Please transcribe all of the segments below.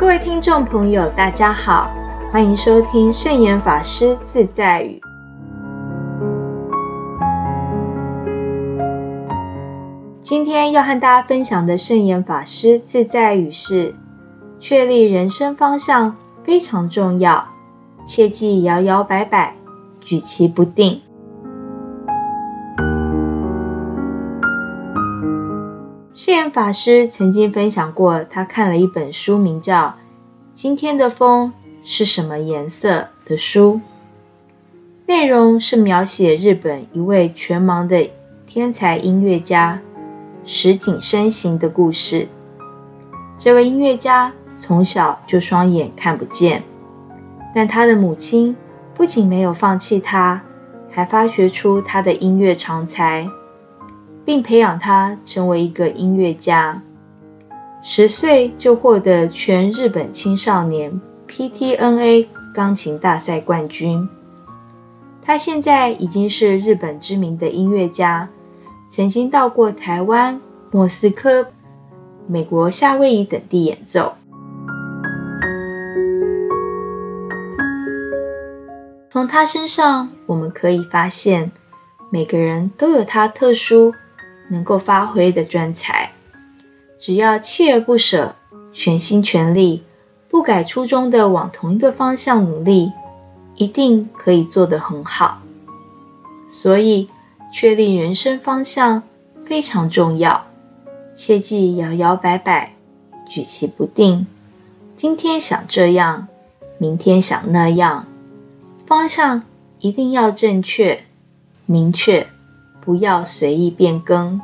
各位听众朋友，大家好，欢迎收听圣严法师自在语。今天要和大家分享的圣严法师自在语是：确立人生方向非常重要，切忌摇摇摆摆、举棋不定。圣严法师曾经分享过，他看了一本书，名叫《今天的风是什么颜色》的书，内容是描写日本一位全盲的天才音乐家石井深行的故事。这位音乐家从小就双眼看不见，但他的母亲不仅没有放弃他，还发掘出他的音乐长才。并培养他成为一个音乐家。十岁就获得全日本青少年 PTNA 钢琴大赛冠军。他现在已经是日本知名的音乐家，曾经到过台湾、莫斯科、美国夏威夷等地演奏。从他身上，我们可以发现，每个人都有他特殊。能够发挥的专才，只要锲而不舍、全心全力、不改初衷的往同一个方向努力，一定可以做得很好。所以，确立人生方向非常重要，切忌摇摇摆摆、举棋不定。今天想这样，明天想那样，方向一定要正确、明确。不要随意变更。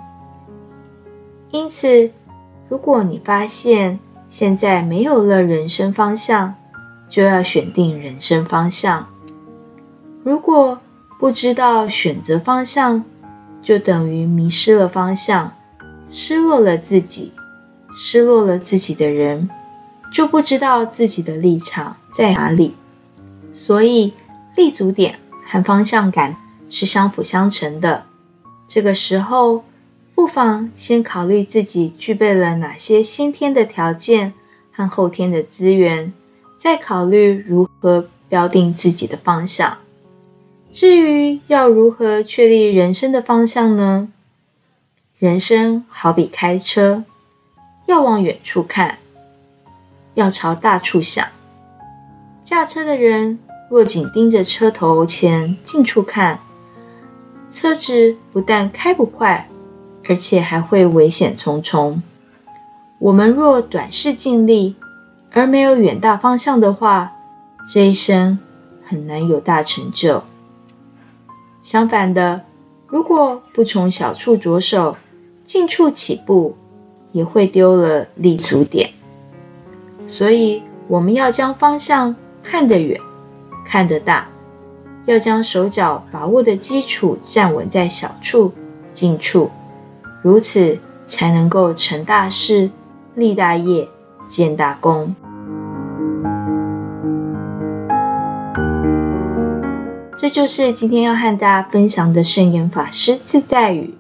因此，如果你发现现在没有了人生方向，就要选定人生方向。如果不知道选择方向，就等于迷失了方向，失落了自己，失落了自己的人，就不知道自己的立场在哪里。所以，立足点和方向感是相辅相成的。这个时候，不妨先考虑自己具备了哪些先天的条件和后天的资源，再考虑如何标定自己的方向。至于要如何确立人生的方向呢？人生好比开车，要往远处看，要朝大处想。驾车的人若紧盯着车头前近处看，车子不但开不快，而且还会危险重重。我们若短视尽力，而没有远大方向的话，这一生很难有大成就。相反的，如果不从小处着手，近处起步，也会丢了立足点。所以，我们要将方向看得远，看得大。要将手脚把握的基础站稳在小处、近处，如此才能够成大事、立大业、建大功。这就是今天要和大家分享的圣严法师自在语：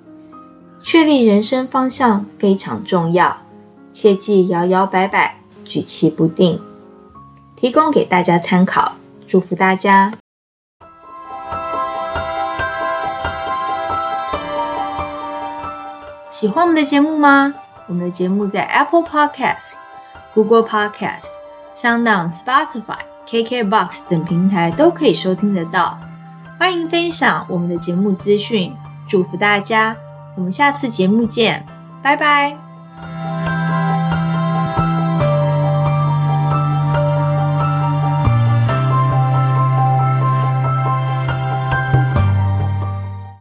确立人生方向非常重要，切忌摇摇摆摆、举棋不定。提供给大家参考，祝福大家。喜欢我们的节目吗？我们的节目在 Apple Podcast、Google Podcast、SoundOn、Spotify、KKBox 等平台都可以收听得到。欢迎分享我们的节目资讯，祝福大家！我们下次节目见，拜拜。